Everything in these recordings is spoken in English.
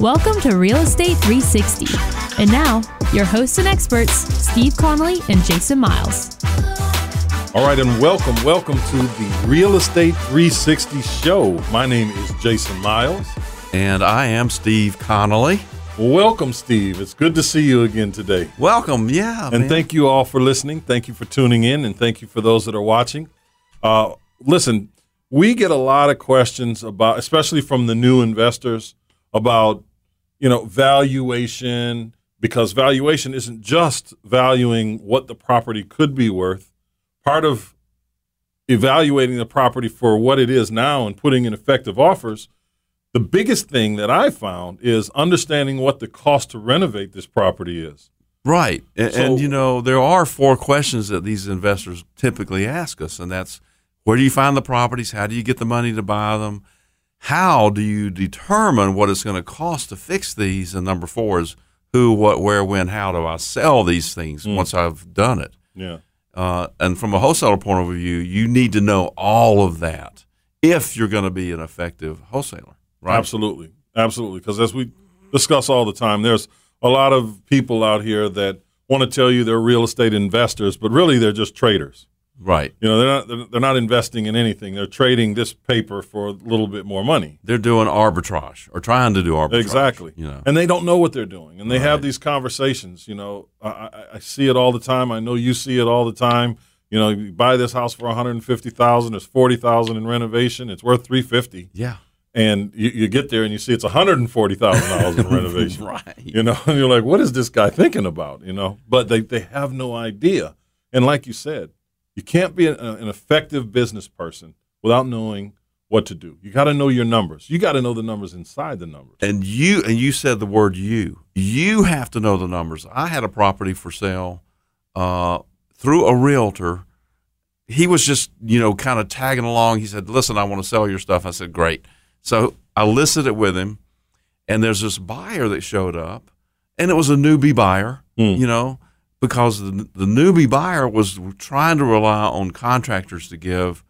Welcome to Real Estate 360. And now, your hosts and experts, Steve Connolly and Jason Miles. All right, and welcome, welcome to the Real Estate 360 show. My name is Jason Miles. And I am Steve Connolly. Welcome, Steve. It's good to see you again today. Welcome, yeah. And man. thank you all for listening. Thank you for tuning in, and thank you for those that are watching. Uh, listen, we get a lot of questions about, especially from the new investors, about you know valuation because valuation isn't just valuing what the property could be worth. Part of evaluating the property for what it is now and putting in effective offers the biggest thing that I found is understanding what the cost to renovate this property is. Right. And, So- and, you know, there are four questions that these investors typically ask us, and that's where do you find the properties? How do you get the money to buy them? How do you determine what it's going to cost to fix these? And number four is who, what, where, when, how do I sell these things once I've done it? Yeah. Uh, and from a wholesaler point of view, you need to know all of that if you're going to be an effective wholesaler. Right. Absolutely. Absolutely. Because as we discuss all the time, there's a lot of people out here that want to tell you they're real estate investors, but really they're just traders. Right. You know, they're not they're- they're not investing in anything. They're trading this paper for a little bit more money. They're doing arbitrage or trying to do arbitrage. Exactly. You know. And they don't know what they're doing. And they have these conversations. You know, I, I, I see it all the time. I know you see it all the time. You know, you buy this house for 150000 There's 40000 in renovation. It's worth 350 Yeah. And you, you get there and you see it's $140,000 in renovation. right. You know, and you're like, what is this guy thinking about? You know, but they, they have no idea. And like you said, you can't be an, an effective business person without knowing what to do. You got to know your numbers. You got to know the numbers inside the numbers. And you and you said the word you. You have to know the numbers. I had a property for sale uh, through a realtor. He was just, you know, kind of tagging along. He said, "Listen, I want to sell your stuff." I said, "Great." So I listed it with him, and there's this buyer that showed up, and it was a newbie buyer, Hmm. you know, because the, the newbie buyer was trying to rely on contractors to give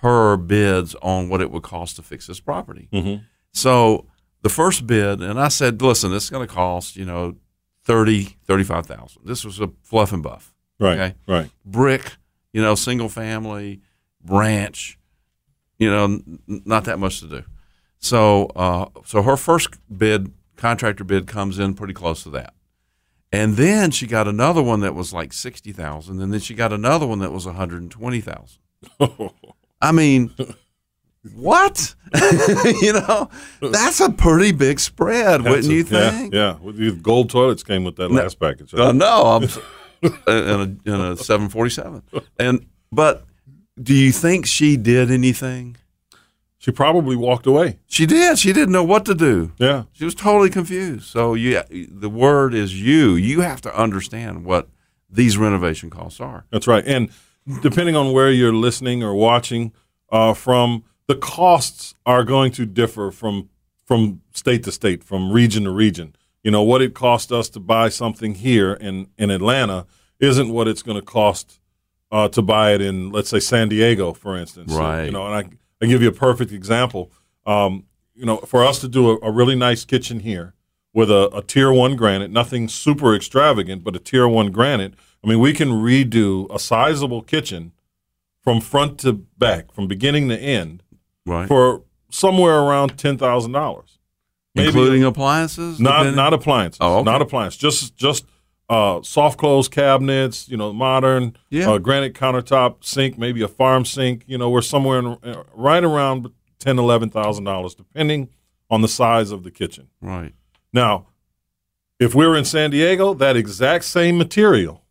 her bids on what it would cost to fix this property. Mm-hmm. So the first bid, and I said, listen, this is going to cost, you know, 30, 35,000. This was a fluff and buff. Right. Okay. Right. Brick, you know, single family, ranch, you know, n- n- not that much to do. So, uh, so her first bid, contractor bid, comes in pretty close to that. And then she got another one that was like 60,000. And then she got another one that was 120,000. I mean, what? you know, that's a pretty big spread, wouldn't you think? Yeah. The gold toilets came with that last package. Uh, no, I'm in a, in a 747. And but do you think she did anything? She probably walked away. She did. She didn't know what to do. Yeah. She was totally confused. So you, the word is you. You have to understand what these renovation costs are. That's right. And depending on where you're listening or watching uh, from, the costs are going to differ from from state to state, from region to region. You know, what it cost us to buy something here in, in Atlanta isn't what it's going to cost uh, to buy it in, let's say, San Diego, for instance. Right. you know, and I, I give you a perfect example. Um, you know, for us to do a, a really nice kitchen here with a, a tier one granite, nothing super extravagant, but a tier one granite. I mean, we can redo a sizable kitchen from front to back, from beginning to end, Right. for somewhere around ten thousand dollars, Including appliances? not depending- not appliances, Oh, okay. not appliances, just just uh, soft close cabinets, you know, modern Yeah. uh, granite countertop sink, maybe a farm sink. You know, we're somewhere in, uh, right around ten eleven thousand dollars, depending on the size of the kitchen. Right. Now, if we're in San Diego, that exact same material,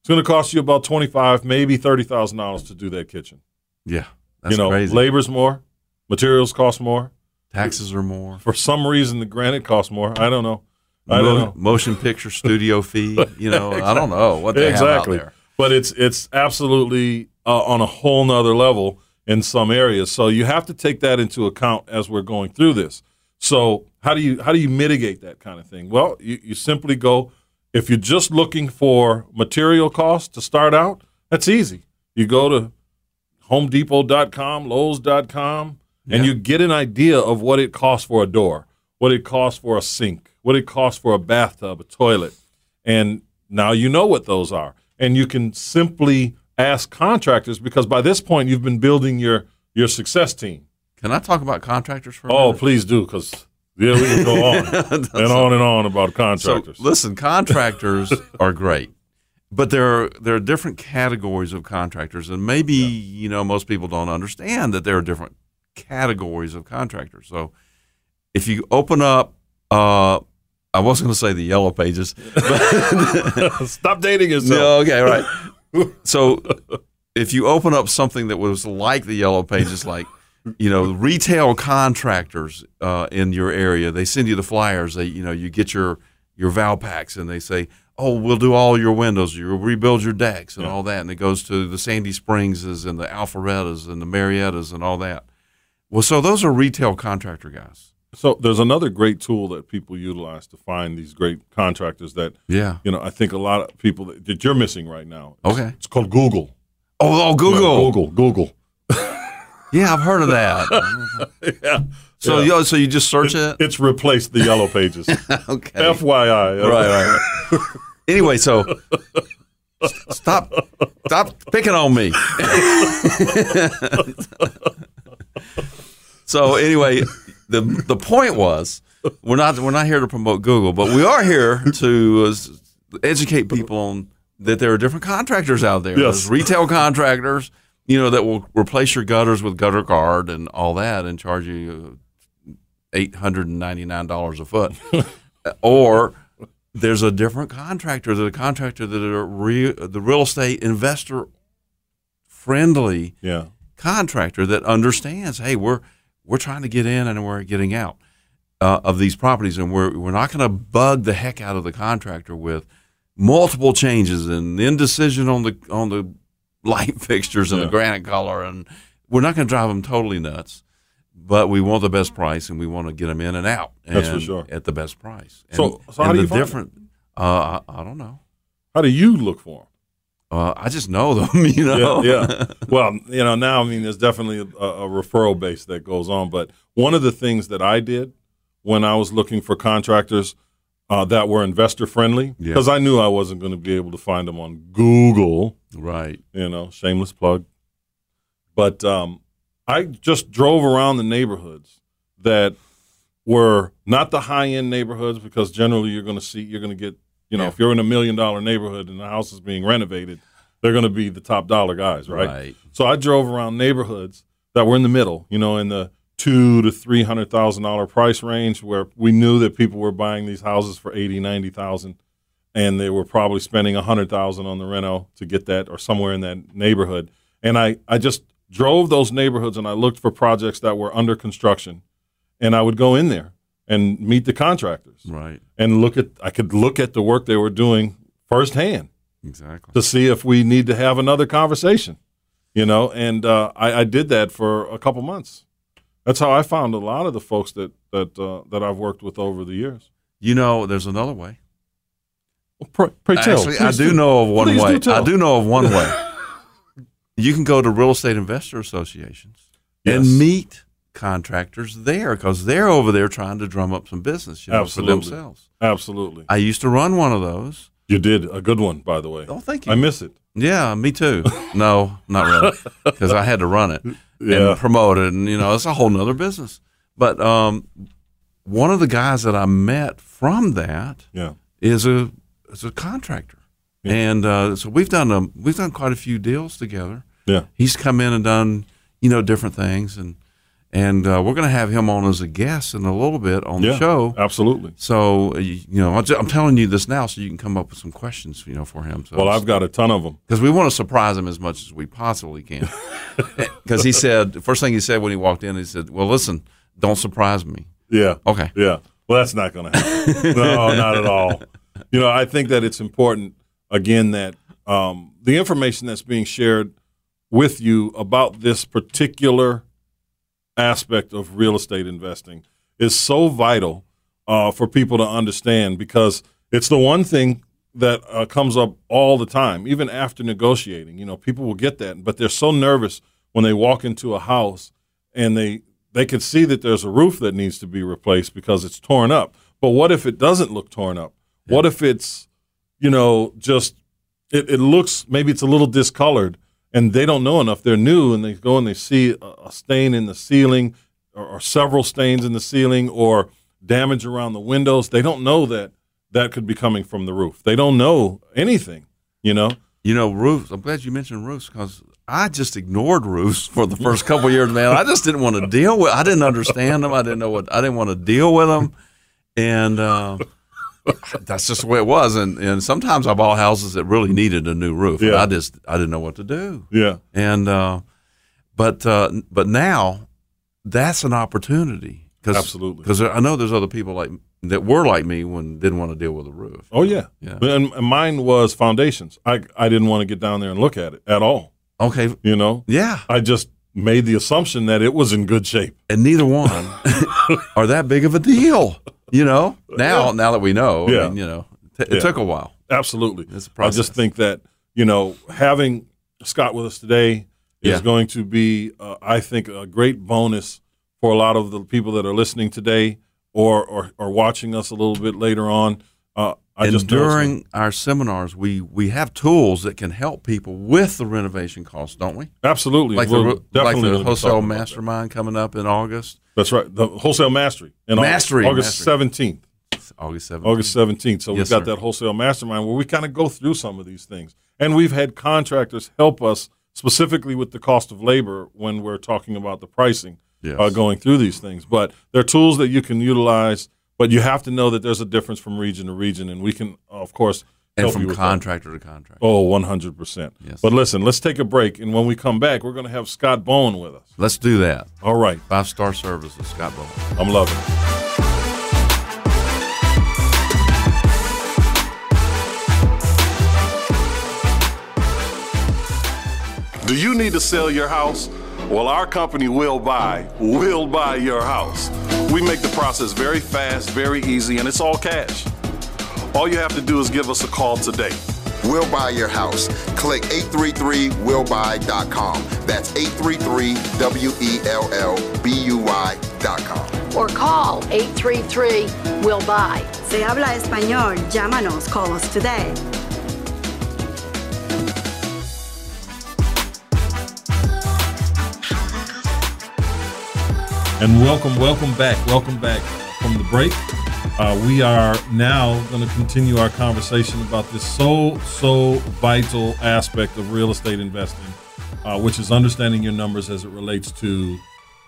it's going to cost you about twenty five, maybe thirty thousand dollars to do that kitchen. Yeah. That's you know, crazy. labor's more, materials cost more. Taxes are more. For some reason, the granite costs more. I don't know. I don't Mo- know. Motion picture studio fee. You know, I don't know what they exactly. have out there. But it's it's absolutely uh, on a whole nother level in some areas. So you have to take that into account as we're going through this. So how do you how do you mitigate that kind of thing? Well, you, you simply go if you're just looking for material costs to start out, that's easy. You go to homedepot.com, lowes.com, and Yeah. you get an idea of what it costs for a door. What it costs for a sink, what it costs for a bathtub, a toilet, and now you know what those are, and you can simply ask contractors because by this point you've been building your your success team. Can I talk about contractors for a Oh, minute? please do, because yeah, we can go on and on and on about So contractors. listen, contractors are great, but there are there are different categories of contractors, and maybe you know most people don't understand that there are different categories of contractors. So if you open up, uh, I wasn't going to say the yellow pages. Stop dating yourself. No, okay, right. So if you open up something that was like the yellow pages, like you know retail contractors uh, in your area, they send you the flyers. They you know you get your your Valpaks and they say, oh, we'll do all your windows, you'll rebuild your decks and all that, and it goes to the Sandy Springses and the Alpharettas and the Mariettas and all that. Well, so those are retail contractor guys. So there's another great tool that people utilize to find these great contractors that Yeah. you know I think a lot of people that, that you're missing right now. It's- Okay. it's called Google. Oh, oh Google. Yeah, Google, Google. Yeah, I've heard of that. yeah. So, Yeah. yo, so you just search it. It's replaced the yellow pages. Okay. FYI. right, right. anyway, so stop, stop picking on me. so anyway, the the point was we're not we're not here to promote Google, but we are here to uh, educate people on that there are different contractors out there. Yes. There's retail contractors, you know, that will replace your gutters with gutter guard and all that, and charge you eight hundred and ninety nine dollars a foot, or there's a different contractor. There's a contractor that are re, the real estate investor friendly Yeah. contractor that understands. Hey, we're we're trying to get in and we're getting out uh, of these properties, and we're we're not going to bug the heck out of the contractor with multiple changes and indecision on the on the light fixtures and Yeah. the granite color, and we're not going to drive them totally nuts. But we want the best price, and we want to get them in and out. And That's for sure. At the best price. And, So- so how do you different? Uh, I, I don't know. How do you look for them? Uh, I just know them. You know. Yeah, yeah. Well, you know, now I mean, there's definitely a, a referral base that goes on. But one of the things that I did when I was looking for contractors uh, that were investor friendly, Yeah. because I knew I wasn't going to be able to find them on Google. right. You know, shameless plug. But um, I just drove around the neighborhoods that were not the high end neighborhoods because generally you're going to see you're going to get you know Yeah. if you're in a million dollar neighborhood and the house is being renovated, they're going to be the top dollar guys, right? Right. So I drove around neighborhoods that were in the middle, you know, in the two to three hundred thousand dollar price range, where we knew that people were buying these houses for eighty, ninety thousand, and they were probably spending a hundred thousand on the reno to get that, or somewhere in that neighborhood. And I, I just drove those neighborhoods and I looked for projects that were under construction, and I would go in there and meet the contractors Right. and look at. I could look at the work they were doing firsthand Exactly. to see if we need to have another conversation, you know. And uh, I, I did that for a couple months. That's how I found a lot of the folks that that uh, that I've worked with over the years. You know, there's another way. Well, pray, pray tell. Actually, I Please do know of one Please do way. I do know of one way. you can go to real estate investor associations Yes. and meet contractors there because they're over there trying to drum up some business, you know, for themselves. Absolutely, I used to run one of those. you did a good one, by the way. Oh, thank you. I miss it. yeah, me too. No, not really, because I had to run it Yeah. and promote it, and you know, it's a whole nother business. But um, one of the guys that I met from that Yeah, is a is a contractor, and uh, so we've done a, we've done quite a few deals together. yeah. He's come in and done you know different things, and and uh, we're going to have him on as a guest in a little bit on Yeah, the show. absolutely. So you, you know, I'm, I'm telling you this now so you can come up with some questions, you know, for him. So Well, I've got a ton of them. because we want to surprise him as much as we possibly can. Because he said the first thing he said when he walked in, he said, "Well, listen, don't surprise me." Yeah, Okay. yeah. Well, that's not going to happen. no, not at all. You know, I think that it's important again that um, the information that's being shared with you about this particular aspect of real estate investing is so vital uh, for people to understand because it's the one thing that uh, comes up all the time, even after negotiating. You know, people will get that, but they're so nervous when they walk into a house and they they can see that there's a roof that needs to be replaced because it's torn up. But what if it doesn't look torn up? What if it's, you know, just it, it looks maybe it's a little discolored and they don't know enough. They're new and they go and they see a, stain in the ceiling or, or several stains in the ceiling or damage around the windows. They don't know that that could be coming from the roof. They don't know anything, you know. You know, roofs. I'm glad you mentioned roofs because I just ignored roofs for the first couple years, man. I just didn't want to deal with. I didn't understand them. I didn't know what. I didn't want to deal with them, and uh, that's just the way it was. And and sometimes I bought houses that really needed a new roof. and Yeah. I just I didn't know what to do. Yeah. And uh, but uh, but now that's an opportunity because Absolutely. because I know there's other people like that were like me when didn't want to deal with a roof. Oh yeah. Yeah. And, and mine was foundations. I I didn't want to get down there and look at it at all. Okay, You know. yeah, I just made the assumption that it was in good shape. and neither one are that big of a deal. You know, now now that we know, Yeah. I mean, you know, t- it Yeah. took a while. Absolutely. It's a I process. just think that you know having Scott with us today is Yeah. going to be, uh, I think, a great bonus for a lot of the people that are listening today or or, or watching us a little bit later on. Uh, I and during our seminars, we we have tools that can help people with the renovation costs, don't we? absolutely Like We're the like the wholesale talking about that. mastermind coming up in August, That's right. The wholesale mastery in Mastery, August seventeenth. August seventeenth. August 17th. So Yes, we've got sir. that wholesale mastermind where we kind of go through some of these things. And we've had contractors help us specifically with the cost of labor when we're talking about the pricing Yes. uh, going through these things. But they're tools that you can utilize, but you have to know that there's a difference from region to region. And we can, of course, and from you with that. contractor to contractor. Oh, 100%. Yes. But listen, let's take a break. And when we come back, we're going to have Scott Bowen with us. Let's do that. All right. Five star services, Scott Bowen. I'm loving it. Do you need to sell your house? Well, our company will buy, will buy your house. We make the process very fast, very easy, and it's all cash. All you have to do is give us a call today. We'll buy your house. Click 833willbuy.com. That's 833-W-E-L-L-B-U-Y.com. or call 833 Will Buy. Se habla español, llámanos, call us today. And welcome, welcome back, welcome back from the break. Uh, we are now going to continue our conversation about this so, so vital aspect of real estate investing, uh, which is understanding your numbers as it relates to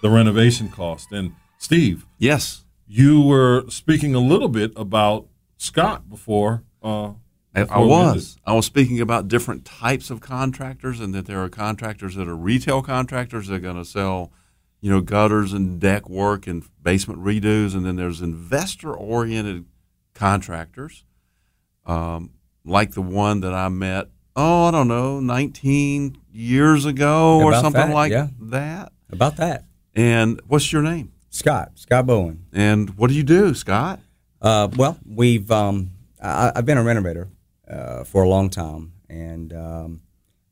the renovation cost. And Steve, Yes. you were speaking a little bit about Scott before. Uh, I, I before ended. was. I was speaking about different types of contractors, and that there are contractors that are retail contractors that are going to sell, you know, gutters and deck work and basement redos, and then there's investor-oriented contractors, um, like the one that I met. Oh, I don't know, 19 years ago or About something that, like yeah. that. About that. And what's your name? Scott, Scott Bowen. And what do you do, Scott? Uh, well, we've um, I, I've been a renovator uh, for a long time, and um,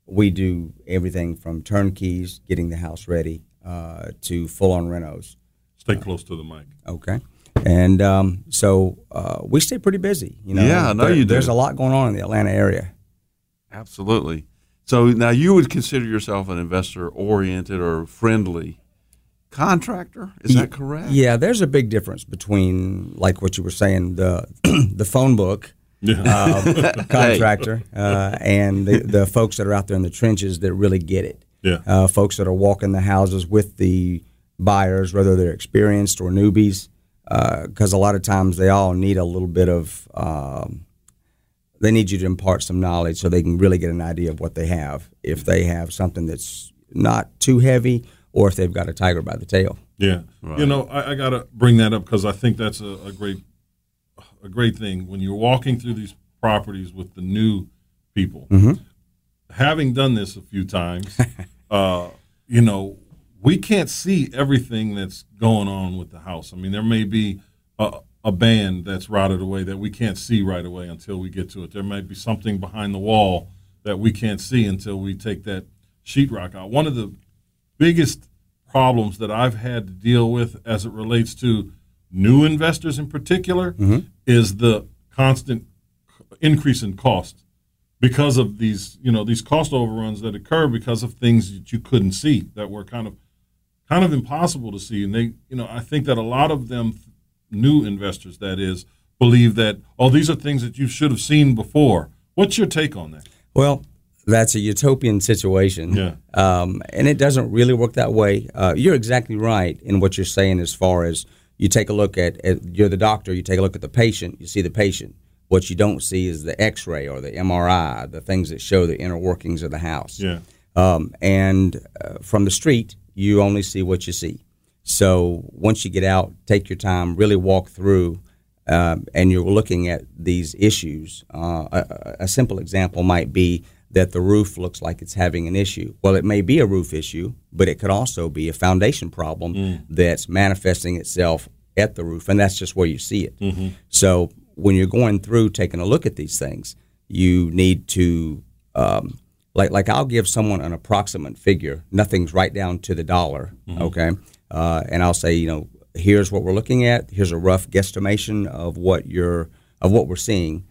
we do everything from turnkeys, getting the house ready, uh, to full-on renos. Stay close to the mic. Okay, and um, so uh, we stay pretty busy. You know, Yeah, I know There- you do. There's a lot going on in the Atlanta area. Absolutely. So now you would consider yourself an investor oriented or friendly contractor. Is that correct? Yeah, there's a big difference between like what you were saying the the phone book uh, contractor uh, and the, the folks that are out there in the trenches that really get it. Yeah. Uh, folks that are walking the houses with the buyers, whether they're experienced or newbies, because a lot of times they all need a little bit of. Um, they need you to impart some knowledge so they can really get an idea of what they have. If they have something that's not too heavy, or if they've got a tiger by the tail. Yeah, Right. you know, I, I got to bring that up because I think that's a, a great, a great thing when you're walking through these properties with the new people. Having done this a few times, uh, you know, we can't see everything that's going on with the house. I mean, there may be a, a band that's rotted away that we can't see right away until we get to it. There might be something behind the wall that we can't see until we take that sheetrock out. One of the biggest problems that I've had to deal with as it relates to new investors in particular is the constant increase in cost because of these you know these cost overruns that occur because of things that you couldn't see that were kind of kind of impossible to see and they you know I think that a lot of them new investors that is believe that oh these are things that you should have seen before what's your take on that Well, that's a utopian situation. Yeah. Um, and it doesn't really work that way. Uh, you're exactly right in what you're saying as far as you take a look at, at, you're the doctor, you take a look at the patient, you see the patient. What you don't see is the x ray or the MRI, the things that show the inner workings of the house. yeah Um, and uh, from the street, you only see what you see. So once you get out, take your time, really walk through, um, and you're looking at these issues. Uh, a, a simple example might be that the roof looks like it's having an issue. Well, it may be a roof issue, but it could also be a foundation problem that's manifesting itself at the roof, and that's just where you see it. So when you're going through taking a look at these things, you need to um, like like I'll give someone an approximate figure. Nothing's right down to the dollar. Okay, uh, and I'll say you know here's what we're looking at. Here's a rough guesstimation of what you're of what we're seeing,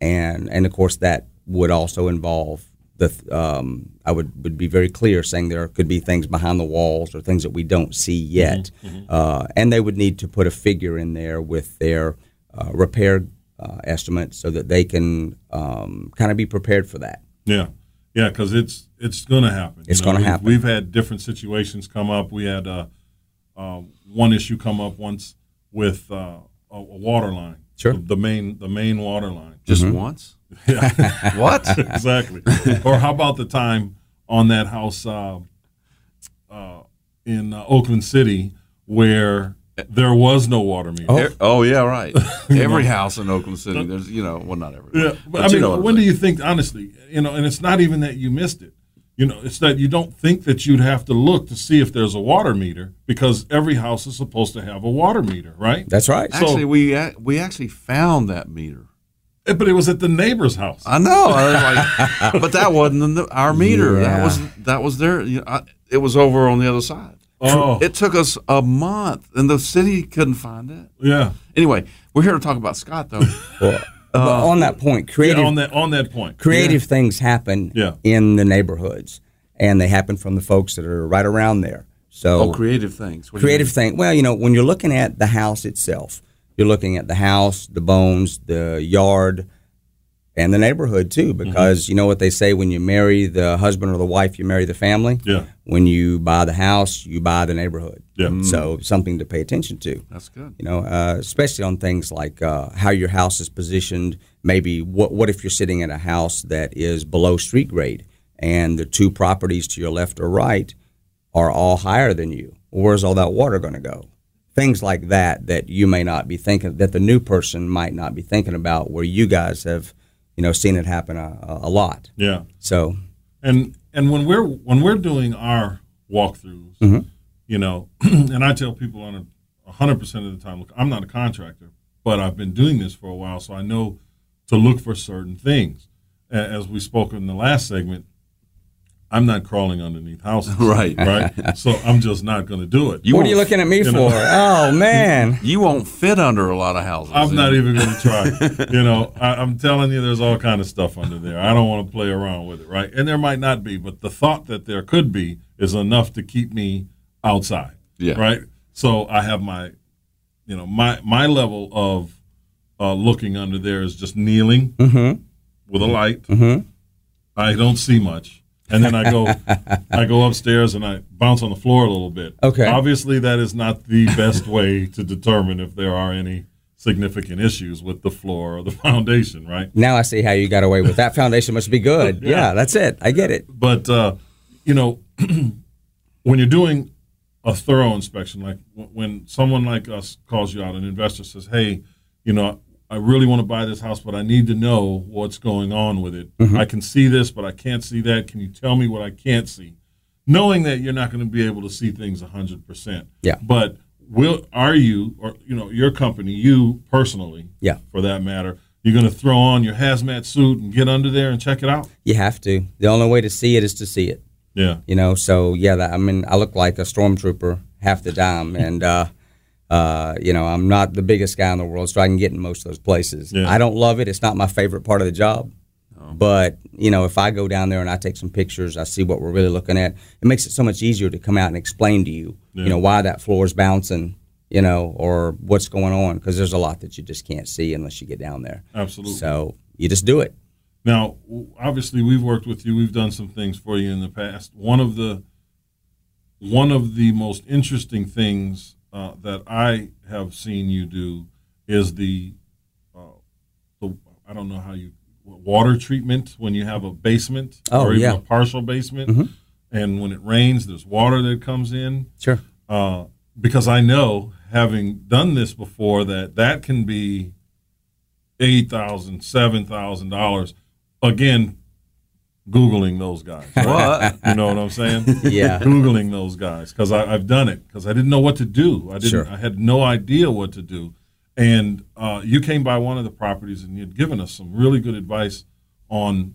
and and of course that would also involve the um, I would would be very clear saying there could be things behind the walls or things that we don't see yet, Uh, and they would need to put a figure in there with their uh, repair uh, estimate so that they can um, kind of be prepared for that. Yeah, yeah, because it's it's going to happen. It's gonna we've- happen. We've had different situations come up. We had uh, uh, one issue come up once with uh, a, a water line. Sure. The, the main the main water line. Just Mm-hmm. once? Yeah, What? exactly. or how about the time on that house uh, uh, in uh, Oakland City where there was no water meter? E- Oh, yeah, right. Every house in Oakland City, there's, you know, well, not every. Yeah, but, I mean, know what I'm when do saying. you think, honestly, you know, and it's not even that you missed it. You know, it's that you don't think that you'd have to look to see if there's a water meter because every house is supposed to have a water meter, right? That's right. So- Actually, we we actually found that meter. Eh, But it was at the neighbor's house. I know, I was like, but that wasn't the, our meter. That was that was there. You know, I, it was over on the other side. Oh. It took us a month, and the city couldn't find it. yeah. Anyway, we're here to talk about Scott, though. Well, but uh, on that point, yeah, creative on that on that point. creative things happen Yeah. in the neighborhoods, and they happen from the folks that are right around there. So oh, creative things. What creative thing. Well, you know, when you're looking at the house itself, you're looking at the house, the bones, the yard, and the neighborhood too. Mm-hmm. Because you know what they say: when you marry the husband or the wife, you marry the family. Yeah. When you buy the house, you buy the neighborhood. Yeah. So something to pay attention to. That's good. You know, uh, especially on things like uh, how your house is positioned. Maybe what what if you're sitting in a house that is below street grade, and the two properties to your left or right are all higher than you. Where's all that water going to go? Things like that that you may not be thinking that the new person might not be thinking about. Where you guys have, you know, seen it happen a, a lot. Yeah. So And and when we're when we're doing our walkthroughs, Mm-hmm. you know, and I tell people on a hundred percent of the time, look, I'm not a contractor, but I've been doing this for a while, so I know to look for certain things. As we spoke in the last segment, I'm not crawling underneath houses, Right. Right. so I'm just not going to do it. You what are you looking at me you for? know. oh man. You won't fit under a lot of houses. I'm you not know. even going to try. you know, I, I'm telling you, there's all kind of stuff under there. I don't want to play around with it, right? And there might not be, but the thought that there could be is enough to keep me outside. Yeah. Right. So I have my, you know, my my level of uh, looking under there is just kneeling Mm-hmm. with a light. Mm-hmm. I don't see much. And then I go, I go upstairs and I bounce on the floor a little bit. Okay. Obviously, that is not the best way to determine if there are any significant issues with the floor or the foundation, right? Now I see how you got away with that. Foundation must be good. Yeah. yeah that's it. I get it. But uh, you know, when you're doing a thorough inspection, like when someone like us calls you out, an investor says, "Hey, you know, I really want to buy this house, but I need to know what's going on with it. I can see this, but I can't see that. Can you tell me what I can't see?" Knowing that you're not going to be able to see things 100%. Yeah. But will are you or you know, your company, you personally, Yeah. for that matter, you're going to throw on your hazmat suit and get under there and check it out? You have to. The only way to see it is to see it. Yeah. You know, so yeah, that, I mean, I look like a stormtrooper half the time, and uh, uh, you know, I'm not the biggest guy in the world, so I can get in most of those places. Yeah. I don't love it; it's not my favorite part of the job. But you know, if I go down there and I take some pictures, I see what we're really looking at. It makes it so much easier to come out and explain to you, Yeah. you know, why that floor is bouncing, you know, or what's going on, because there's a lot that you just can't see unless you get down there. Absolutely. So you just do it. Now, obviously, we've worked with you. We've done some things for you in the past. One of the one of the most interesting things uh, that I have seen you do is the uh, the I don't know how you water treatment when you have a basement Oh, or even yeah. a partial basement, and when it rains, there's water that comes in. Sure. Uh, because I know, having done this before, that that can be eight thousand, seven thousand dollars. Again, googling those guys. What? You know what I'm saying? Yeah. googling those guys because I've done it because I didn't know what to do. I didn't. Sure. I had no idea what to do. And uh, you came by one of the properties and you'd given us some really good advice on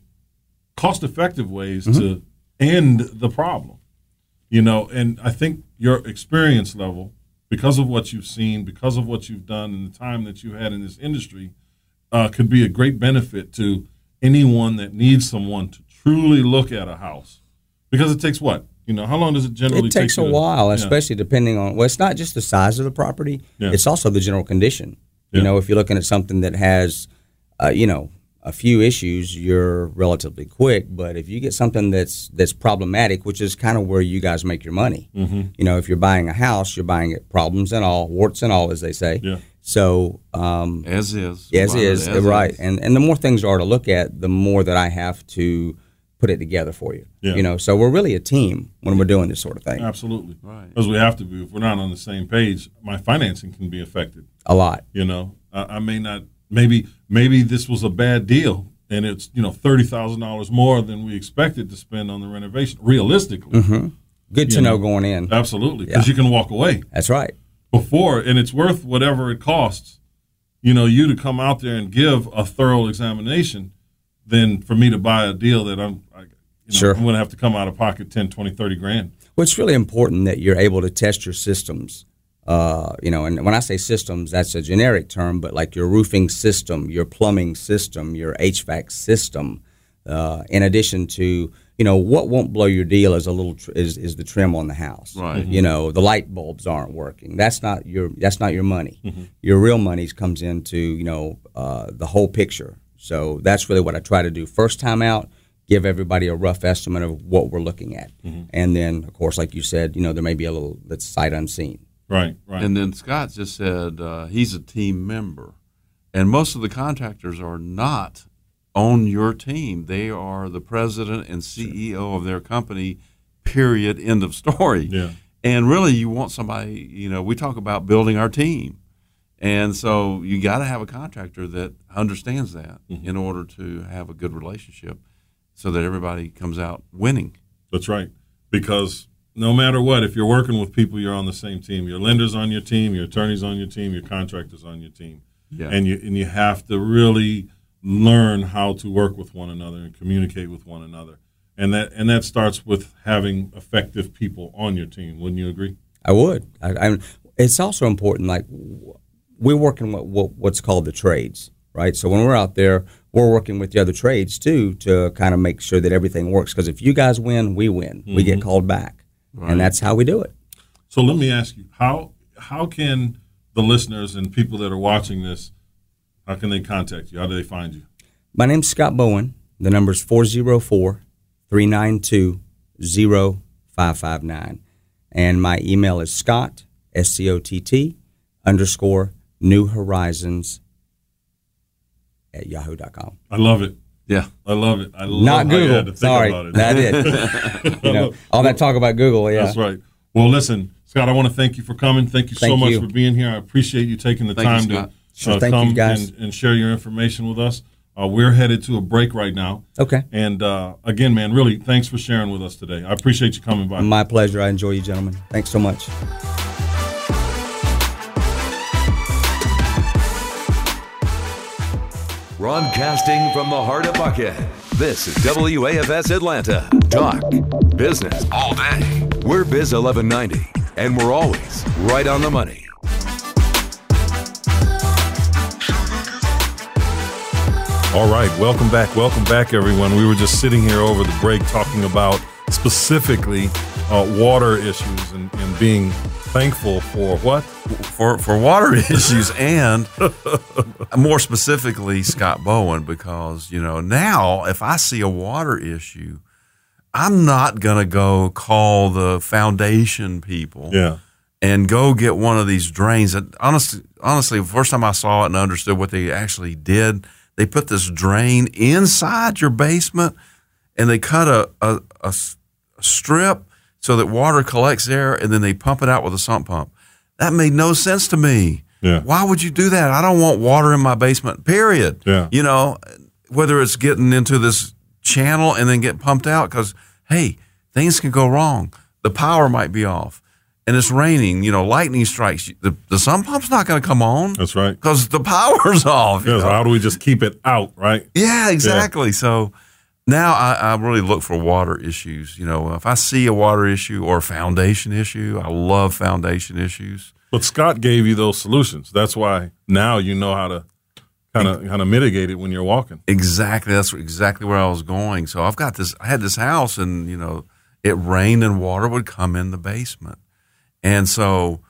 cost-effective ways Mm-hmm. to end the problem. You know, and I think your experience level, because of what you've seen, because of what you've done, and the time that you had in this industry, uh, could be a great benefit to anyone that needs someone to truly look at a house. Because it takes what? You know, how long does it generally take? It takes take a to- while, Yeah. especially depending on. Well, it's not just the size of the property; Yeah. it's also the general condition. You know, if you're looking at something that has, uh, you know, a few issues, you're relatively quick. But if you get something that's that's problematic, which is kind of where you guys make your money. Mm-hmm. You know, if you're buying a house, you're buying it problems and all, warts and all, as they say. Yeah. So um, As is. as Right, is as right, is. and and the more things are to look at, the more that I have to put it together for you. Yeah. You know, so we're really a team when we're doing this sort of thing. Absolutely. Right. Because we have to be. If we're not on the same page, my financing can be affected. A lot. You know, I, I may not. Maybe maybe this was a bad deal, and it's you know thirty thousand dollars more than we expected to spend on the renovation. Realistically, mm-hmm. Good to know know. going in. absolutely, because Yeah. you can walk away That's right. before, and it's worth whatever it costs. You know, you to come out there and give a thorough examination, than for me to buy a deal that I'm. I, you know, Sure. I'm going to have to come out of pocket 10, 20, 30 grand. Well, it's really important that you're able to test your systems. Uh, you know, and when I say systems, that's a generic term, but like your roofing system, your plumbing system, your HVAC system. Uh, in addition to, you know, what won't blow your deal is a little tr- is, is the trim on the house. Right. You know, the light bulbs aren't working. That's not your that's not your money. Your real money comes into you know uh, the whole picture. So that's really what I try to do. First time out, give everybody a rough estimate of what we're looking at, and then of course, like you said, you know, there may be a little that's sight unseen. Right, right. And then Scott just said uh, he's a team member, and most of the contractors are not on your team. They are the president and CEO of their company. Period. End of story. Yeah. And really, you want somebody. You know, we talk about building our team, and so you got to have a contractor that understands that Mm-hmm. in order to have a good relationship, so that everybody comes out winning. That's right. Because no matter what, if you're working with people, you're on the same team. Your lenders on your team, your attorneys on your team, your contractors on your team, Yeah. and you and you have to really learn how to work with one another and communicate with one another. And that and that starts with having effective people on your team. Wouldn't you agree? I would. I, I, it's also important. Like we're working what, what what's called the trades, right? So when we're out there, we're working with the other trades too to kind of make sure that everything works. Because if you guys win, we win. We get mm-hmm. called back, and that's how we do it. So let me ask you how how can the listeners and people that are watching this how can they contact you? How do they find you? My name's Scott Bowen. The number's 404 392 0559. And my email is Scott, S C O T T, underscore New Horizons at yahoo.com. I love it. Yeah. I love it. I love Not how you had to Google. think Sorry. about it. That it. you know, all that talk about Google, yeah. That's right. Well, listen, Scott, I want to thank you for coming. Thank you so much you. for being here. I appreciate you taking the Thank time Scott. to Sure, uh, thank you, come guys. And, and share your information with us. Uh, we're headed to a break right now. Okay. And uh, again, man, really, thanks for sharing with us today. I appreciate you coming by. My pleasure. I enjoy you, gentlemen. Thanks so much. Broadcasting from the heart of Buckhead, this is WAFS Atlanta. Talk business all day. We're Biz 1190, and we're always right on the money. All right, welcome back. Welcome back, everyone. We were just sitting here over the break talking about specifically uh, water issues and, and being thankful for what? For for water issues and more specifically Scott Bowen because you know now if I see a water issue I'm not going to go call the foundation people Yeah. and go get one of these drains that honestly honestly the first time I saw it and understood what they actually did they put this drain inside your basement and they cut a a strip so that water collects there and then they pump it out with a sump pump. That made no sense to me. Yeah. Why would you do that? I don't want water in my basement, period. Yeah. You know, whether it's getting into this channel and then get pumped out because, hey, things can go wrong. The power might be off and it's raining, you know, lightning strikes. The, the sump pump's not going to come on That's right. because the power's off. Yeah, so how do we just keep it out, right? Yeah, exactly. So now I, I really look for water issues. You know, if I see a water issue or a foundation issue, I love foundation issues. But Scott gave you those solutions. That's why now you know how to kind of kind of mitigate it when you're walking. Exactly. That's exactly where I was going. So I've got this, I had this house and, you know, it rained and water would come in the basement. And so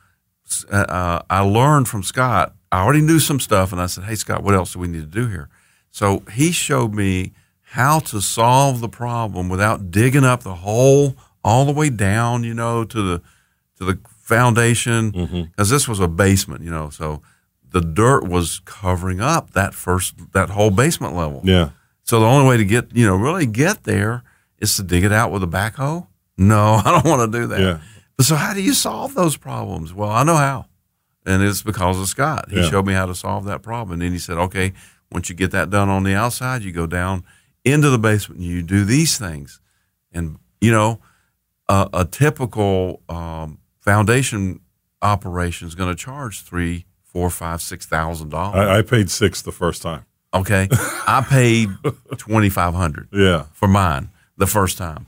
uh, uh, I learned from Scott, I already knew some stuff. And I said, Hey, Scott, what else do we need to do here? So he showed me how to solve the problem without digging up the hole all the way down, you know, to the, to the foundation. Mm-hmm. Because this was a basement, you know, so the dirt was covering up that first, that whole basement level. Yeah. So the only way to get, you know, really get there is to dig it out with a backhoe? No, I don't want to do that. Yeah. But so how do you solve those problems? Well, I know how. And it's because of Scott. He Yeah. showed me how to solve that problem. And then he said, okay, once you get that done on the outside, you go down into the basement and you do these things. And, you know, a, a typical um, foundation operation is going to charge three, four, five, six thousand dollars. I, I paid six the first time. Okay, I paid twenty five hundred Yeah. for mine the first time.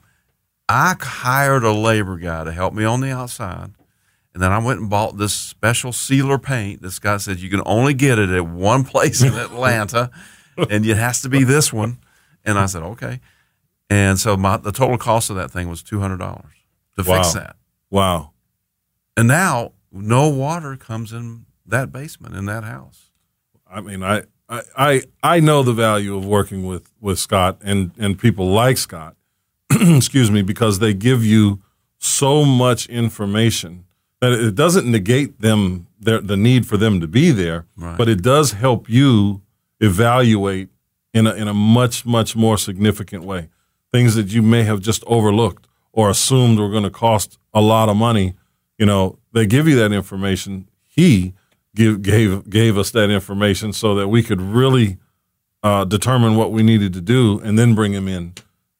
I hired a labor guy to help me on the outside, and then I went and bought this special sealer paint. This guy said you can only get it at one place in Atlanta, and it has to be this one. And I hmm. said okay, and so my the total cost of that thing was two hundred dollars to fix that. Wow. And now no water comes in that basement in that house. I mean, I, I, I, I know the value of working with, with Scott and, and people like Scott, excuse me, because they give you so much information that it doesn't negate them, their, the need for them to be there, Right. but it does help you evaluate in a, in a much, much more significant way. Things that you may have just overlooked or assumed were going to cost a lot of money. You know, they give you that information. He give, gave gave us that information so that we could really uh, determine what we needed to do and then bring him in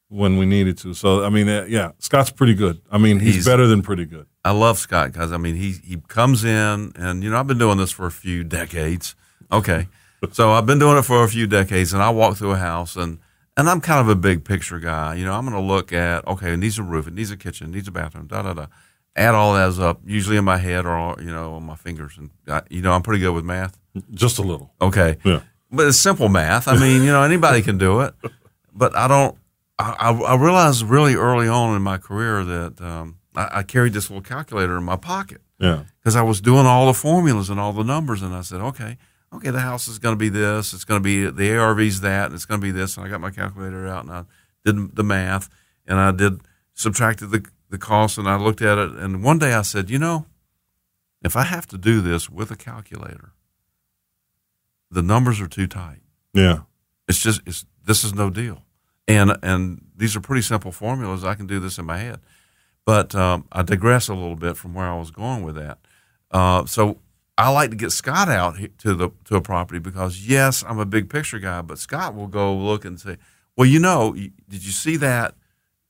when we needed to. So I mean, uh, yeah, Scott's pretty good. I mean, he's, He's- better than pretty good. I love Scott because I mean he he comes in and you know I've been doing this for a few decades. Okay, so I've been doing it for a few decades, and I walk through a house and and I'm kind of a big picture guy. You know, I'm going to look at okay, it needs a roof, it needs a kitchen, it needs a bathroom, da da da. Add all that up, usually in my head or you know on my fingers, and I, you know I'm pretty good with math. Just a little. Okay, Yeah. but it's simple math. I mean, you know, anybody can do it. But I don't. I, I realized really early on in my career that um, I, I carried this little calculator in my pocket Yeah. because I was doing all the formulas and all the numbers, and I said, okay, okay, the house is going to be this, it's going to be the ARV's that, and it's going to be this, and I got my calculator out and I did the math, and I did subtracted the the cost, and I looked at it, and one day I said, you know, if I have to do this with a calculator, the numbers are too tight. Yeah. It's just it's this is no deal, and and these are pretty simple formulas. I can do this in my head, but um, I digress a little bit from where I was going with that. Uh, so I like to get Scott out to the to a property because yes, I'm a big picture guy, but Scott will go look and say, well, you know, did you see that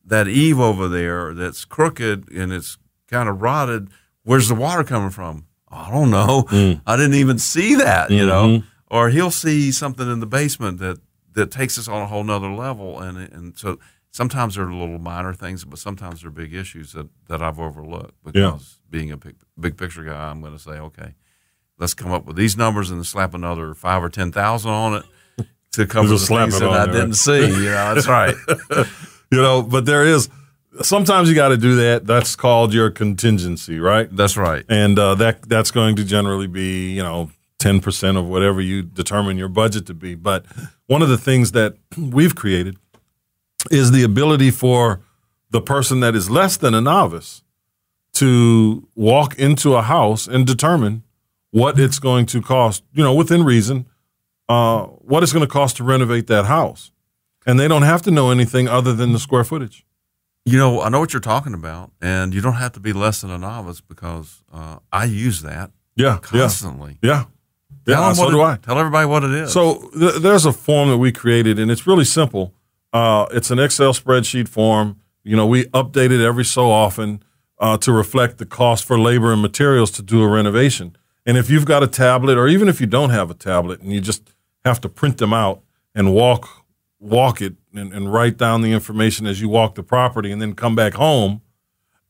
that eave over there that's crooked and it's kind of rotted? Where's the water coming from? I don't know. I didn't even see that, you know. Mhm. or he'll see something in the basement that that takes us on a whole nother level, and and so sometimes they're little minor things, but sometimes they're big issues that, that I've overlooked because being a big, big picture guy, I'm going to say, okay, let's come up with these numbers and slap another five or ten thousand on it to cover the things it that I there, didn't see. You know, that's right. you know, but there is sometimes you got to do that. That's called your contingency, right? That's right. and uh, that that's going to generally be you know ten percent of whatever you determine your budget to be. But one of the things that we've created is the ability for the person that is less than a novice to walk into a house and determine what it's going to cost, you know, within reason, uh, what it's going to cost to renovate that house. And they don't have to know anything other than the square footage. You know, I know what you're talking about, and you don't have to be less than a novice because uh, I use that Yeah, constantly. yeah, yeah. Tell Yeah, so what do I. Tell everybody what it is. So th- there's a form that we created, and it's really simple. Uh, it's an Excel spreadsheet form. You know, we update it every so often uh, to reflect the cost for labor and materials to do a renovation. And if you've got a tablet, or even if you don't have a tablet, and you just have to print them out and walk walk it and, and write down the information as you walk the property, and then come back home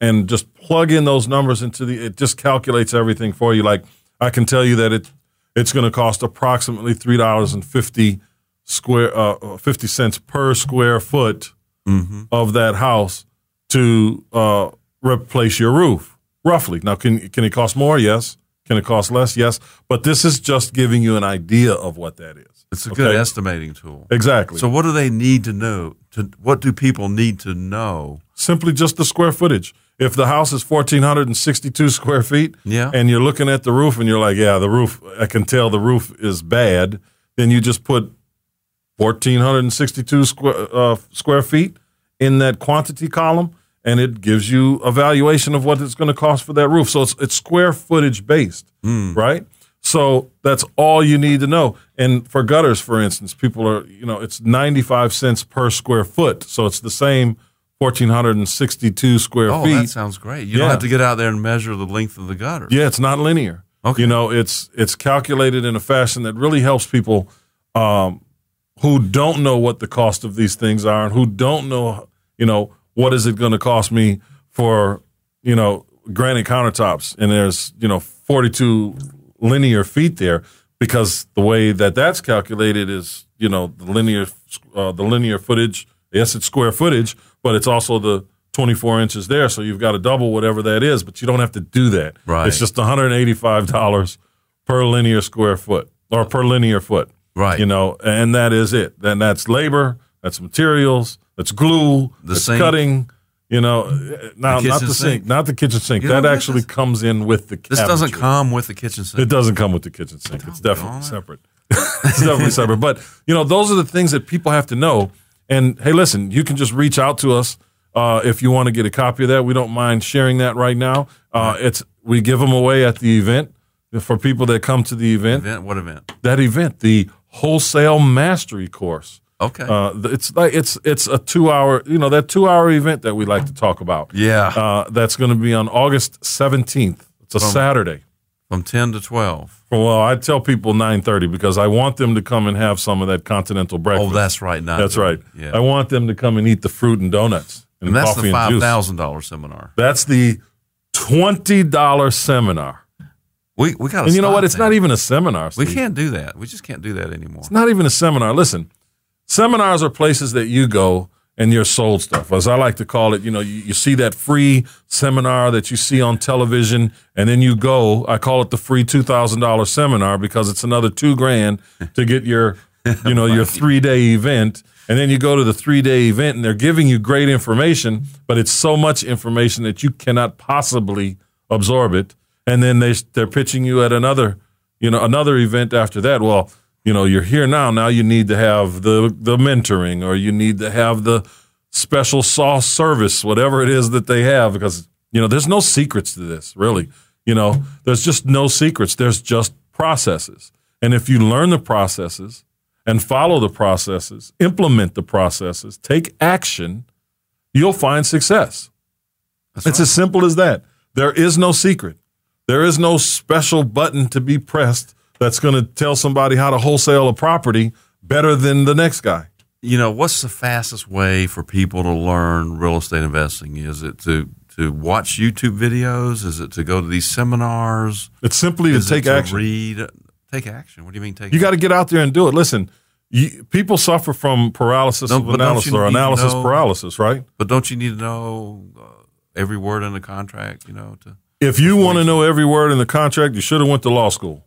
and just plug in those numbers into the it just calculates everything for you. Like i can tell you that it it's going to cost approximately three dollars and fifty square uh, fifty cents per square foot of that house to uh, replace your roof roughly. Now can can it cost more? Yes can it cost less yes but this is just giving you an idea of what that is it's a good estimating tool. exactly So, what do they need to know? To what do people need to know? simply just the square footage. If the house is 1,462 square feet, Yeah. and you're looking at the roof and you're like, yeah, the roof, I can tell the roof is bad, then you just put 1,462 square, uh, square feet in that quantity column, and it gives you a valuation of what it's going to cost for that roof. So it's, it's square footage based, right? So that's all you need to know. And for gutters, for instance, people are, you know, it's 95 cents per square foot. So it's the same 1,462 square feet. Oh, feet. that sounds great. You don't have to get out there and measure the length of the gutter. Yeah, it's not linear. Okay. You know, it's it's calculated in a fashion that really helps people um, who don't know what the cost of these things are and who don't know, you know, what is it going to cost me for, you know, granite countertops and there's, you know, 42 linear feet there because the way that that's calculated is, you know, the linear uh, the linear footage. Yes, it's square footage, but it's also the 24 inches there. So you've got to double whatever that is, but you don't have to do that. Right. It's just $185 per linear square foot or per linear foot. Right. You know, and that is it. Then that's labor, that's materials, that's glue, The that's sink. cutting. You know, now The not the sink, sink. not the kitchen sink. You that know, actually comes in with the. This doesn't come with the kitchen sink. It doesn't come with the kitchen sink. It's definitely it. separate. it's definitely separate. But you know, those are the things that people have to know. And hey, listen, you can just reach out to us uh, if you want to get a copy of that. We don't mind sharing that right now. Uh, it's we give them away at the event for people that come to the event. event. What event? That event, the wholesale mastery course. Okay. Uh, it's like it's it's a two hour you know that two hour event that we like to talk about. Yeah. uh, that's going to be on August seventeenth. It's a Saturday. From ten to twelve. Well, I tell people nine thirty because I want them to come and have some of that continental breakfast. Oh, that's right. Not that's right. Yeah. I want them to come and eat the fruit and donuts and, and that's coffee the five thousand dollar seminar. That's the twenty dollar seminar. We we got. And you know what? It's not even a seminar. We can't do that. We just can't do that anymore. It's not even a seminar. Listen, seminars are places that you go and you're sold stuff. As I like to call it, you know, you, you see that free seminar that you see on television, and then you go. I call it the free two thousand dollars seminar because it's another two grand to get your, you know, your three day event. And then you go to the three day event, and they're giving you great information, but it's so much information that you cannot possibly absorb it. And then they they're pitching you at another, you know, another event after that. Well, you know, you're here now. Now you need to have the the mentoring, or you need to have the special sauce service, whatever it is that they have, because you know, there's no secrets to this, really. You know, there's just no secrets. There's just processes, and if you learn the processes and follow the processes, implement the processes, take action, you'll find success. it's as simple as that. There is no secret. There is no special button to be pressed that's going to tell somebody how to wholesale a property better than the next guy. You know, what's the fastest way for people to learn real estate investing? Is it to to watch YouTube videos? Is it to go to these seminars? It's simply to Is it take action. read, take action. What do you mean take? You got to get out there and do it. Listen, you, people suffer from paralysis of don't analysis or analysis know- paralysis, right? But don't you need to know uh, every word in the contract? You know, to If you want to know every word in the contract, you should have went to law school.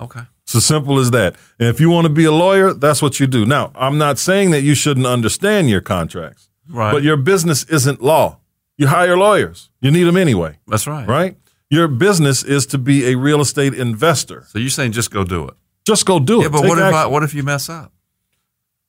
Okay. It's as simple as that. And if you want to be a lawyer, that's what you do. Now, I'm not saying that you shouldn't understand your contracts, Right. but your business isn't law. You hire lawyers. You need them anyway, That's right. right? Your business is to be a real estate investor. So you're saying just go do it? Just go do it. Yeah, but Take what if I, what if you mess up?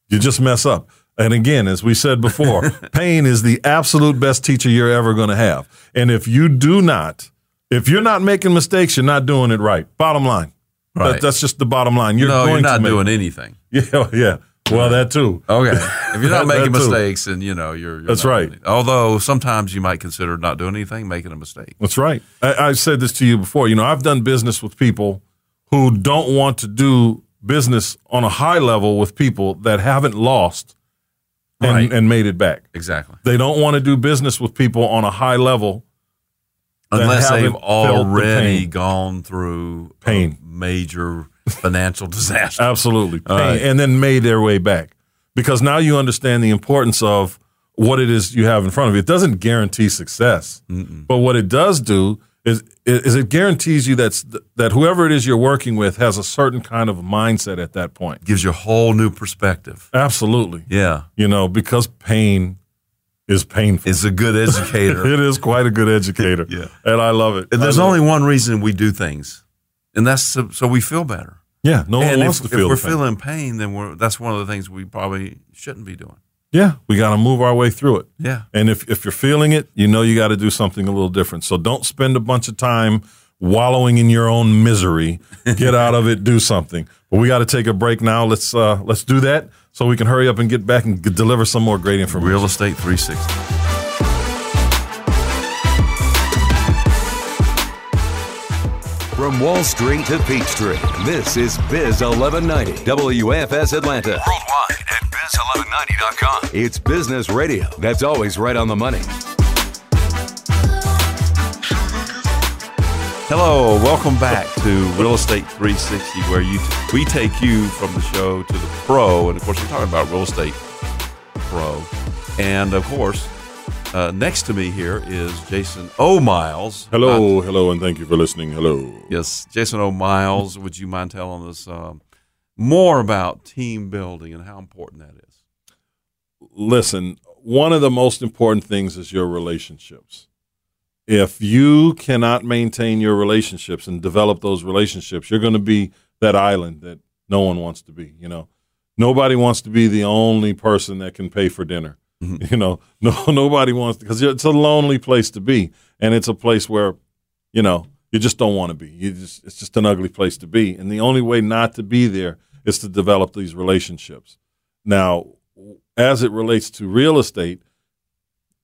you just mess up. And again, as we said before, pain is the absolute best teacher you're ever going to have. And if you do not, if you're not making mistakes, you're not doing it right. Bottom line. That- Right. that's just the bottom line. You're no, going you're not to make, doing anything. Yeah, yeah. Well, that too. Okay. If you're That- not making that mistakes, and you know you're, you're That's right. doing. Although sometimes you might consider not doing anything, making a mistake. That's right. I, I said this to you before. You know, I've done business with people who don't want to do business on a high level with people that haven't lost and, Right. and made it back. Exactly. They don't want to do business with people on a high level that Unless they've haven't the already gone through a Pain. major financial disaster. Absolutely. Pain, right. And then made their way back. Because now you understand the importance of what it is you have in front of you. It doesn't guarantee success. But what it does do is, is it guarantees you that's, that whoever it is you're working with has a certain kind of mindset at that point. Gives you a whole new perspective. Absolutely. Yeah. You know, because pain is painful. It's a good educator. it is quite a good educator. Yeah. And I love it. And there's only it. one reason we do things, and that's so, so we feel better. Yeah, no one and wants if, to feel if we're pain. feeling pain, then we're that's one of the things we probably shouldn't be doing. Yeah, we got to move our way through it. Yeah. And if, if you're feeling it, you know you got to do something a little different. So don't spend a bunch of time wallowing in your own misery. Get out of it, do something. But we got to take a break now. Let's uh, let's do that so we can hurry up and get back and g- deliver some more great information. Real estate 360. From Wall Street to Peachtree, this is Biz 1190, WAFS Atlanta. Worldwide at biz1190.com. It's business radio that's always right on the money. Hello, welcome back to Real Estate 360, where you we take you from the show to the pro, and of course we're talking about real estate pro, and of course uh, next to me here is Jason O. Miles. Hello, hello, and thank you for listening. Hello. Yes, Jason O. Miles. Would you mind telling us um, more about team building and how important that is? listen, one of the most important things is your relationships. If you cannot maintain your relationships and develop those relationships, you're going to be that island that no one wants to be. You know, nobody wants to be the only person that can pay for dinner. Mm-hmm. You know, no nobody wants because it's a lonely place to be, and it's a place where, you know, you just don't want to be. You just it's just an ugly place to be, and the only way not to be there is to develop these relationships. Now, as it relates to real estate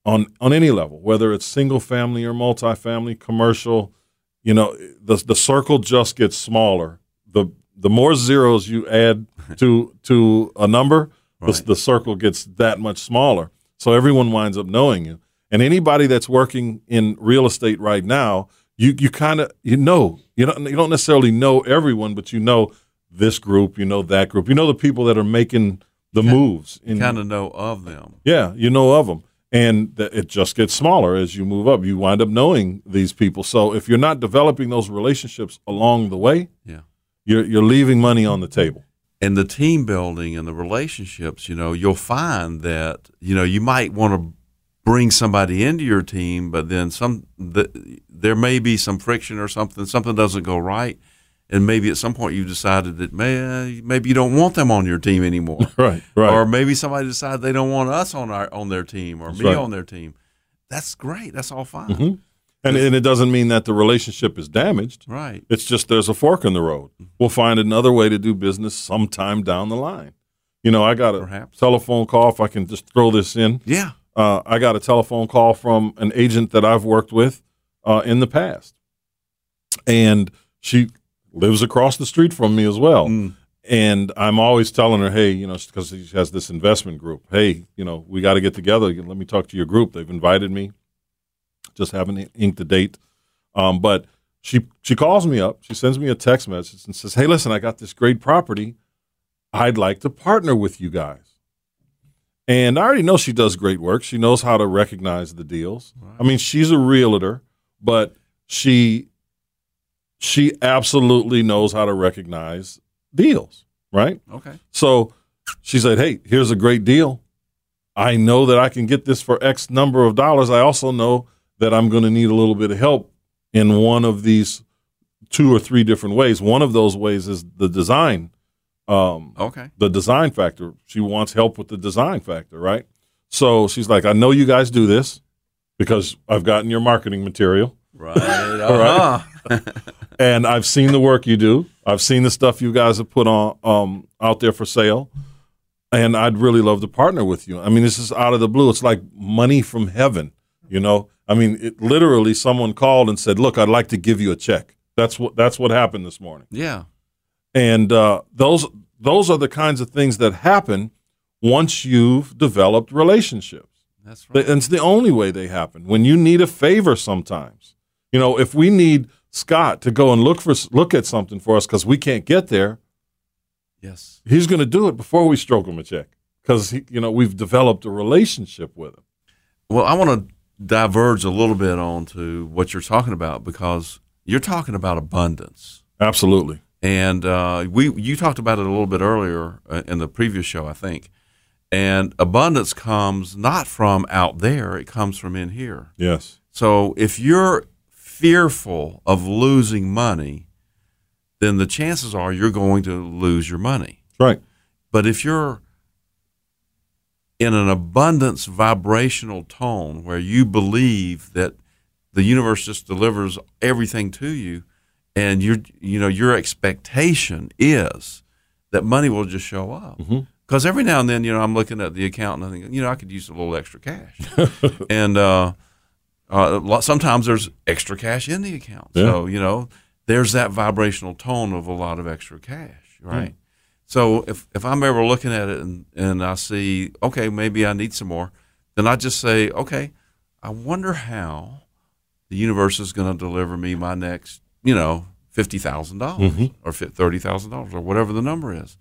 on on any level, whether it's single family or multifamily, commercial, you know, the the circle just gets smaller. The the more zeros you add to to a number, the, Right. the circle gets that much smaller. So everyone winds up knowing you. And anybody that's working in real estate right now, you you kind of you know you don't you don't necessarily know everyone, but you know this group, you know that group, you know the people that are making the moves. In, Kind of know of them. yeah, you know of them. And it just gets smaller as you move up. You wind up knowing these people. So if you're not developing those relationships along the way, Yeah. you're you're leaving money on the table. and the team building and the relationships, you know, you'll find that you know you might want to bring somebody into your team, but then some the, there may be some friction or something. Something doesn't go right, and maybe at some point you decided that may, maybe you don't want them on your team anymore, Right, right. or maybe somebody decided they don't want us on our on their team or me right. on their team. That's great. That's all fine. Mhm. And, and it doesn't mean that the relationship is damaged. Right. It's just there's a fork in the road. We'll find another way to do business sometime down the line. You know, I got a Perhaps. telephone call, if I can just throw this in. Yeah. Uh, I got a telephone call from an agent that I've worked with uh, in the past. And she lives across the street from me as well. And I'm always telling her, hey, you know, because she has this investment group. Hey, you know, we got to get together. Let me talk to your group. They've invited me. Just haven't inked the date. Um, but she she calls me up. She sends me a text message and says, "Hey, listen, I got this great property. I'd like to partner with you guys." And I already know she does great work. She knows how to recognize the deals. I mean, she's a realtor, but she she absolutely knows how to recognize deals, right? Okay. So she said, Hey, here's a great deal. I know that I can get this for X number of dollars. I also know that I'm going to need a little bit of help in one of these two or three different ways. One of those ways is the design. Um, Okay. the design factor. She wants help with the design factor, right? So she's like, I know you guys do this because I've gotten your marketing material Right. Uh-huh. and I've seen the work you do. I've seen the stuff you guys have put on um, out there for sale, and I'd really love to partner with you. I mean, this is out of the blue. It's like money from heaven, you know. I mean, it, literally, someone called and said, "Look, I'd like to give you a check." That's what that's what happened this morning, Yeah. and uh, those those are the kinds of things that happen once you've developed relationships. That's right. And it's the only way they happen. When you need a favor, sometimes, you know, if we need Scott to go and look for look at something for us because we can't get there, Yes. he's going to do it before we stroke him a check because you know we've developed a relationship with him. Well, I want to diverge a little bit onto what you're talking about because you're talking about abundance. Absolutely. and uh, we you talked about it a little bit earlier uh, in the previous show, I think. And abundance comes not from out there; it comes from in here. Yes. So if you're fearful of losing money, then the chances are you're going to lose your money. Right. But if you're in an abundance vibrational tone where you believe that the universe just delivers everything to you and your you know your expectation is that money will just show up because every now and then you know i'm looking at the account and i think you know i could use a little extra cash and uh, uh, sometimes there's extra cash in the account. So you know there's that vibrational tone of a lot of extra cash right? So if, if I'm ever looking at it and, and I see, okay, maybe I need some more, then I just say, okay, I wonder how the universe is going to deliver me my next, you know, fifty thousand dollars or thirty thousand dollars or whatever the number is,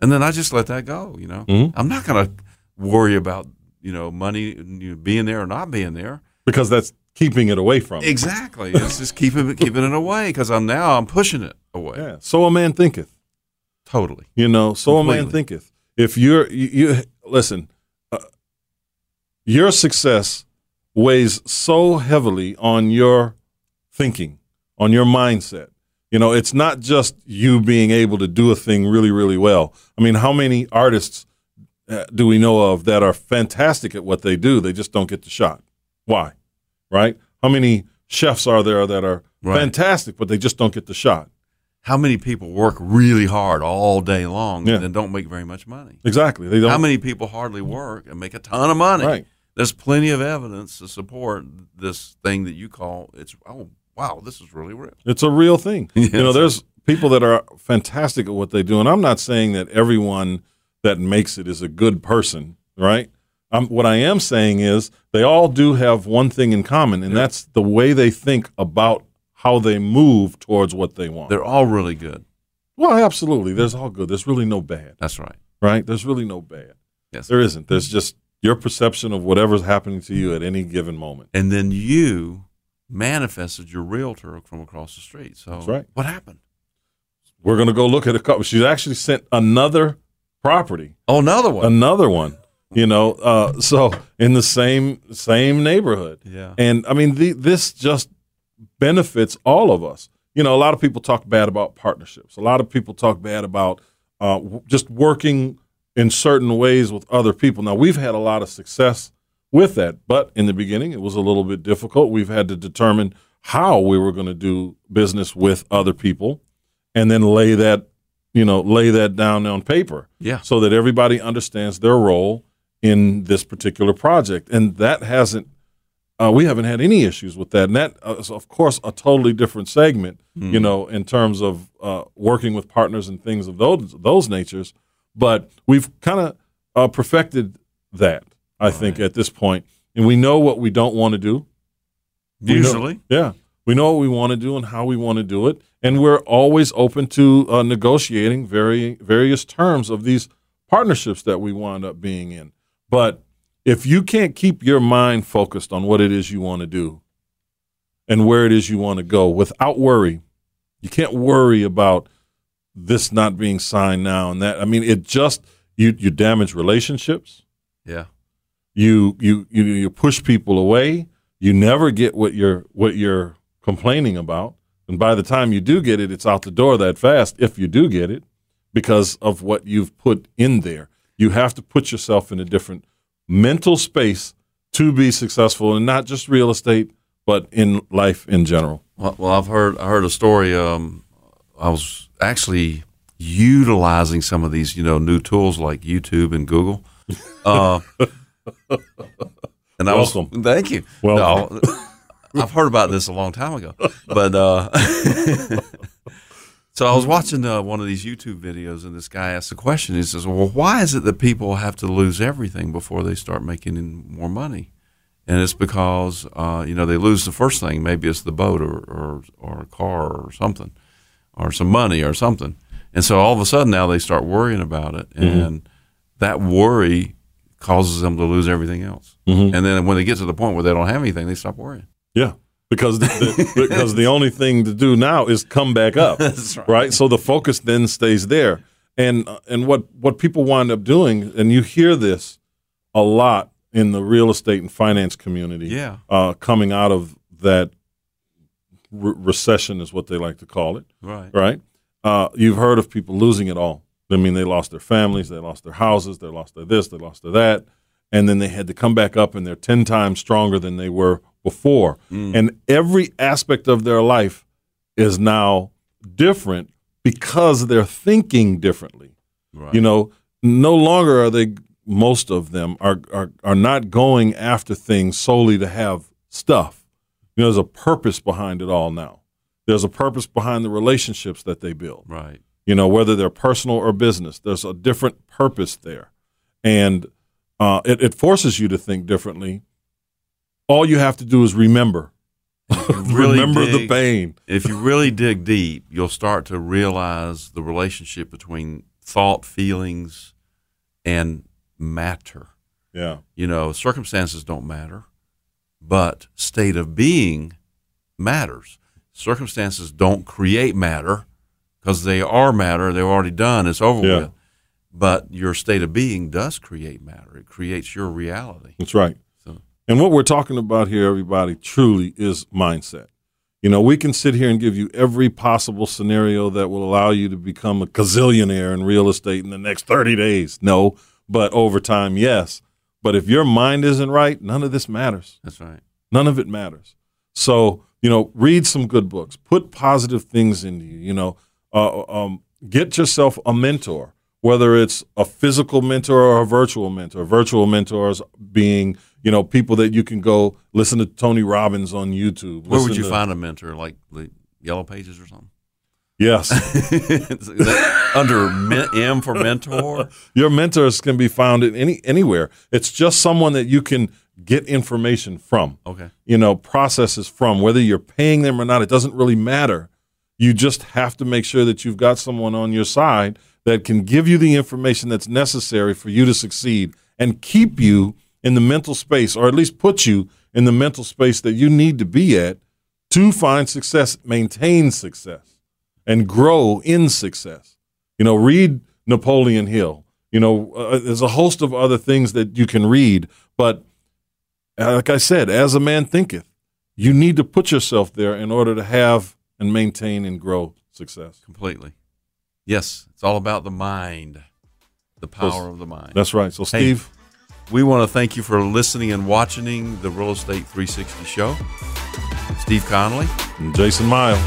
and then I just let that go. You know, I'm not going to worry about you know money you know, being there or not being there. Because that's keeping it away from him. Exactly, it's just keeping it keeping it away because I'm now I'm pushing it away. Yeah. So a man thinketh. Totally. You know, so a man thinketh. If you're you, you listen, uh, your success weighs so heavily on your thinking, on your mindset. You know, it's not just you being able to do a thing really, really well. I mean, how many artists uh, do we know of that are fantastic at what they do? They just don't get the shot. Why? Right? How many chefs are there that are Right. fantastic, but they just don't get the shot? How many people work really hard all day long Yeah. and then don't make very much money? Exactly. They don't. How many people hardly work and make a ton of money? Right. There's plenty of evidence to support this thing that you call it's. Oh, wow, this is really real. It's a real thing. You know, there's people that are fantastic at what they do, and I'm not saying that everyone that makes it is a good person, right? Um, what I am saying is they all do have one thing in common, and that's the way they think about how they move towards what they want. They're all really good. well, absolutely. There's all good. There's really no bad, That's right. right? There's really no bad. Yes. There isn't. There's just your perception of whatever's happening to you at any given moment. And then you manifested your realtor from across the street. So That's right. what happened? We're going to go look at a couple. She's actually sent another property Oh, another one. another one you know uh so in the same same neighborhood. Yeah. and i mean the, this just benefits all of us. You know a lot of people talk bad about partnerships. A lot of people talk bad about uh just working in certain ways with other people. Now we've had a lot of success with that but in the beginning it was a little bit difficult. We've had to determine how we were going to do business with other people and then lay that you know lay that down on paper Yeah. so that everybody understands their role in this particular project and that hasn't uh, we haven't had any issues with that. And that uh, of course, a totally different segment, you know, in terms of uh, working with partners and things of those those natures. But we've kind of uh, perfected that, I think, at this point. and we know what we don't want to do. We know- Usually. yeah, we know what we want to do and how we want to do it, and we're always open to uh, negotiating very various terms of these partnerships that we wind up being in. But if you can't keep your mind focused on what it is you want to do and where it is you want to go without worry, you can't worry about this not being signed now and that. I mean, it just you you damage relationships Yeah. you you you you push people away. You never get what you're what you're complaining about, and by the time you do get it, it's out the door that fast. If you do get it, because of what you've put in there, you have to put yourself in a different mental space to be successful, and not just real estate, but in life in general. Well, well, I've heard I heard a story. Um, I was actually utilizing some of these, you know, new tools like YouTube and Google. Uh, and I was Welcome. thank you. Welcome. No, I've heard about this a long time ago, but uh, so I was watching uh, one of these YouTube videos, and this guy asked the question. He says, "Well, why is it that people have to lose everything before they start making more money?" and it's because uh, you know they lose the first thing. Maybe it's the boat or, or or a car or something, or some money or something. And so all of a sudden now they start worrying about it, and that worry causes them to lose everything else. And then when they get to the point where they don't have anything, they stop worrying. Yeah, because the, because the only thing to do now is come back up, That's right. right. So the focus then stays there, and and what what people wind up doing, and you hear this a lot in the real estate and finance community. Yeah. uh, coming out of that re- recession is what they like to call it. Right. Right. Uh, you've heard of people losing it all. I mean, they lost their families, they lost their houses, they lost their this, they lost their that, and then they had to come back up, and they're ten times stronger than they were before. And every aspect of their life is now different because they're thinking differently. Right. You know, no longer are they. Most of them are are are not going after things solely to have stuff. You know, there's a purpose behind it all now. There's a purpose behind the relationships that they build Right. you know whether they're personal or business there's a different purpose there and uh, it, it forces you to think differently all you have to do is remember really remember the dig- pain If you really dig deep, you'll start to realize the relationship between thought, feelings, and matter. yeah You know, circumstances don't matter, but state of being matters. Circumstances don't create matter because they are matter. They're already done. It's over Yeah. with. But your state of being does create matter. It creates your reality. that's right and what we're talking about here everybody truly is mindset you know we can sit here and give you every possible scenario that will allow you to become a gazillionaire in real estate in the next 30 days no but over time yes but if your mind isn't right none of this matters that's right. None of it matters. So, you know, read some good books, put positive things into you, you know, uh, um, get yourself a mentor, whether it's a physical mentor or a virtual mentor. Virtual mentors being, you know, people that you can go listen to Tony Robbins on YouTube. Where would you to- find a mentor? Like the Yellow Pages or something? Yes. Under M for mentor? Your mentors can be found in any anywhere. It's just someone that you can get information from. Okay. you know, processes from. Whether you're paying them or not, it doesn't really matter. You just have to make sure that you've got someone on your side that can give you the information that's necessary for you to succeed and keep you in the mental space, or at least put you in the mental space that you need to be at to find success, maintain success, and grow in success. You know, read Napoleon Hill. You know, uh, there's a host of other things that you can read, but uh, like I said, as a man thinketh, you need to put yourself there in order to have and maintain and grow success. Completely. Yes, it's all about the mind, the power of the mind. That's right. So, Hey. Steve, We want to thank you for listening and watching the Real Estate 360 show. Steve Connolly. and Jason Miles.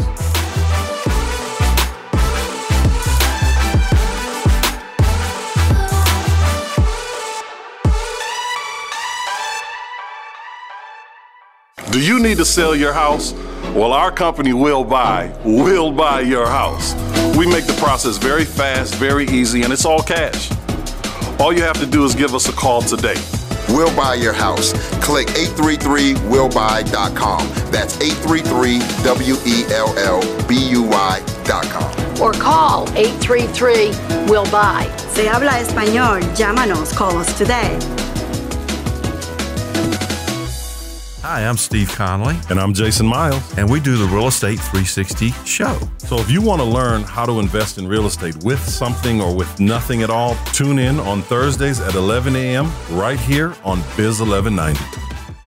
Do you need to sell your house? Well, our company will buy, will buy your house. We make the process very fast, very easy, and it's all cash. All you have to do is give us a call today. We'll buy your house. Click 833wellbuy.com. That's 833 W E L L B U Y.com. Or call 833 Will Buy. Se habla español, llámanos, call us today. Hi, I'm Steve Connolly. And I'm Jason Miles. and we do the Real Estate 360 show. So if you want to learn how to invest in real estate with something or with nothing at all, tune in on Thursdays at 11 a.m. right here on Biz 1190.